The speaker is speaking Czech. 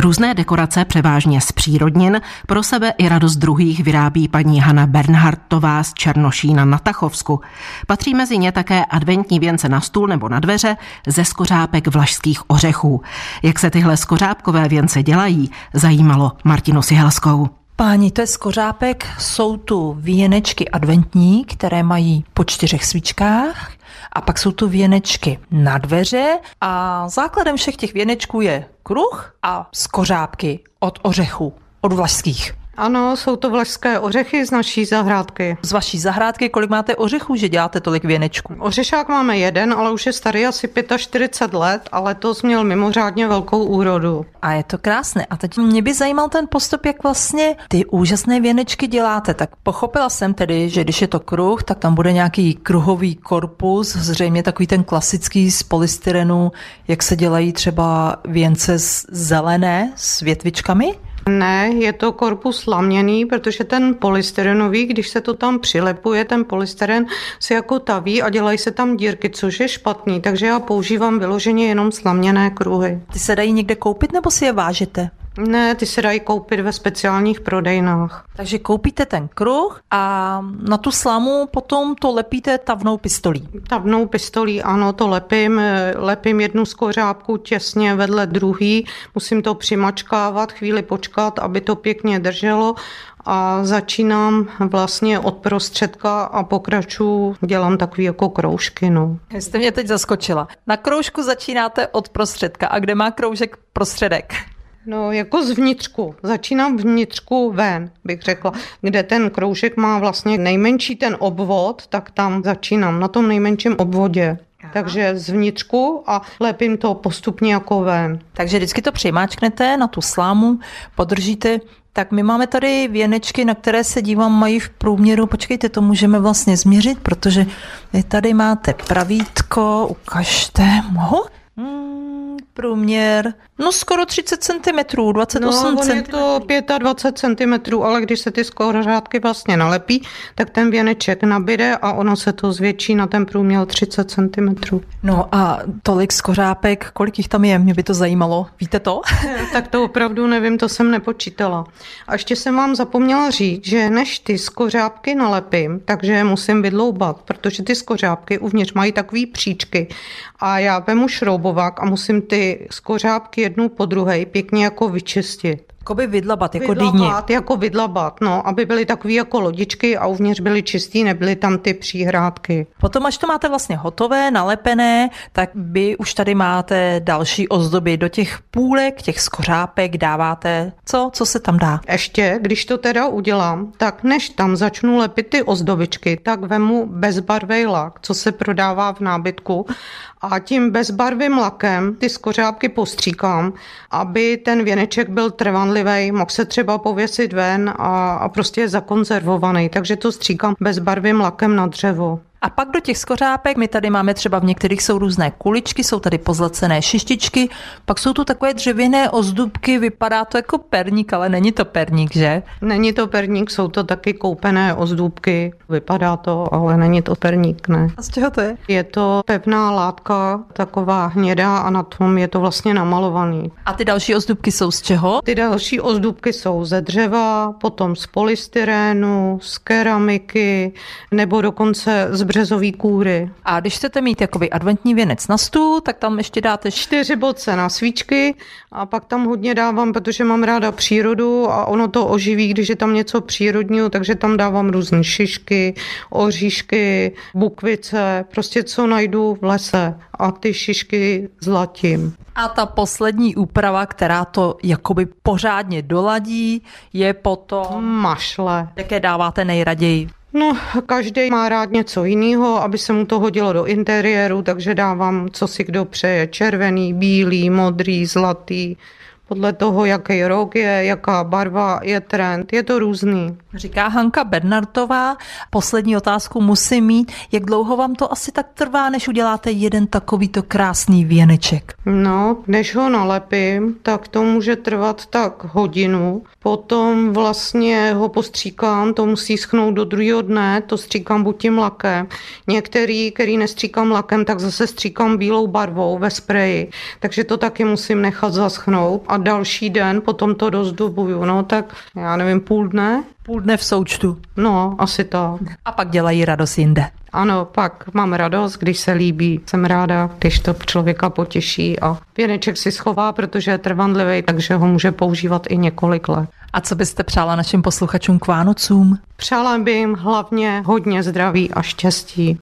Různé dekorace, převážně z přírodnin, pro sebe i radost druhých vyrábí paní Hanna Bernhardtová z Černošína na Tachovsku. Patří mezi ně také adventní věnce na stůl nebo na dveře ze skořápek vlašských ořechů. Jak se tyhle skořápkové věnce dělají, zajímalo Martinu Sihelskou. Páni, to je skořápek, jsou tu věnečky adventní, které mají po čtyřech svíčkách a pak jsou tu věnečky na dveře a základem všech těch věnečků je kruh a skořápky od ořechů, od vlašských. Ano, jsou to vlašské ořechy z naší zahrádky. Z vaší zahrádky, kolik máte ořechů, že děláte tolik věnečků? Ořešák máme jeden, ale už je starý asi 45 let a letos měl mimořádně velkou úrodu. A je to krásné. A teď mě by zajímal ten postup, jak vlastně ty úžasné věnečky děláte. Tak pochopila jsem tedy, že když je to kruh, tak tam bude nějaký kruhový korpus, zřejmě takový ten klasický z polystyrenu, jak se dělají třeba věnce z zelené s větvičkami. Ne, je to korpus laměný, protože ten polystyrenový, když se to tam přilepuje, ten polystyren se jako taví a dělají se tam dírky, což je špatný, takže já používám vyloženě jenom slaměné kruhy. Ty se dají někde koupit nebo si je vážete? Ne, ty se dají koupit ve speciálních prodejnách. Takže koupíte ten kruh a na tu slamu potom to lepíte tavnou pistolí. Tavnou pistolí, ano, to lepím. Lepím jednu skořápku těsně vedle druhý. Musím to přimačkávat, chvíli počkat, aby to pěkně drželo a začínám vlastně od prostředka a pokračuju, dělám takový jako kroužky. No. Jste mě teď zaskočila. Na kroužku začínáte od prostředka a kde má kroužek prostředek? No, jako z vnitřku. Začínám vnitřku ven, bych řekla. Kde ten kroužek má vlastně nejmenší ten obvod, tak tam začínám, na tom nejmenším obvodě. Aha. Takže z vnitřku a lepím to postupně jako ven. Takže vždycky to přimáčknete na tu slámu, podržíte tak my máme tady věnečky, na které se dívám, mají v průměru, počkejte, to můžeme vlastně změřit, protože vy tady máte pravítko, ukažte, mohu? Hmm, průměr, no skoro 30 cm, 28 no, cm. je to 25 cm, ale když se ty skořádky vlastně nalepí, tak ten věneček nabíde a ono se to zvětší na ten průměr 30 cm. No a tolik skořápek, kolik jich tam je, mě by to zajímalo, víte to? tak to opravdu nevím, to jsem nepočítala. A ještě jsem vám zapomněla říct, že než ty skořápky nalepím, takže je musím vydloubat, protože ty skořápky uvnitř mají takové příčky a já vemu šroubovák a musím ty skořápky jednu po druhé pěkně jako vyčistit. Jakoby vydlabat, jako vydlabat, jako vydlabat, no, aby byly takové jako lodičky a uvnitř byly čistý, nebyly tam ty příhrádky. Potom, až to máte vlastně hotové, nalepené, tak vy už tady máte další ozdoby. Do těch půlek, těch skořápek dáváte co? Co se tam dá? Ještě, když to teda udělám, tak než tam začnu lepit ty ozdobičky, tak vemu bezbarvej lak, co se prodává v nábytku a tím bezbarvým lakem ty skořápky postříkám, aby ten věneček byl trvanlivý, mohl se třeba pověsit ven a, a prostě je zakonzervovaný. Takže to stříkám bezbarvým lakem na dřevo. A pak do těch skořápek, my tady máme třeba v některých jsou různé kuličky, jsou tady pozlacené šištičky, pak jsou tu takové dřevěné ozdobky, vypadá to jako perník, ale není to perník, že? Není to perník, jsou to taky koupené ozdůbky, vypadá to, ale není to perník, ne. A z čeho to je? Je to pevná látka, taková hnědá a na tom je to vlastně namalovaný. A ty další ozdůbky jsou z čeho? Ty další ozdůbky jsou ze dřeva, potom z polystyrénu, z keramiky, nebo dokonce z březový kůry. A když chcete mít jakoby adventní věnec na stůl, tak tam ještě dáte čtyři boce na svíčky a pak tam hodně dávám, protože mám ráda přírodu a ono to oživí, když je tam něco přírodního, takže tam dávám různé šišky, oříšky, bukvice, prostě co najdu v lese a ty šišky zlatím. A ta poslední úprava, která to jakoby pořádně doladí, je potom... Mašle. Jaké dáváte nejraději? No, každý má rád něco jiného, aby se mu to hodilo do interiéru, takže dávám, co si kdo přeje. Červený, bílý, modrý, zlatý, podle toho, jaký rok je, jaká barva je trend. Je to různý. Říká Hanka Bernardová. Poslední otázku musím mít. Jak dlouho vám to asi tak trvá, než uděláte jeden takovýto krásný věneček? No, než ho nalepím, tak to může trvat tak hodinu. Potom vlastně ho postříkám, to musí schnout do druhého dne, to stříkám buď tím lakem. Některý, který nestříkám lakem, tak zase stříkám bílou barvou ve spreji. Takže to taky musím nechat zaschnout a další den po tomto rozdubuju, no tak já nevím, půl dne? Půl dne v součtu. No, asi tak. A pak dělají radost jinde. Ano, pak mám radost, když se líbí. Jsem ráda, když to člověka potěší a věneček si schová, protože je trvanlivý, takže ho může používat i několik let. A co byste přála našim posluchačům k Vánocům? Přála by jim hlavně hodně zdraví a štěstí.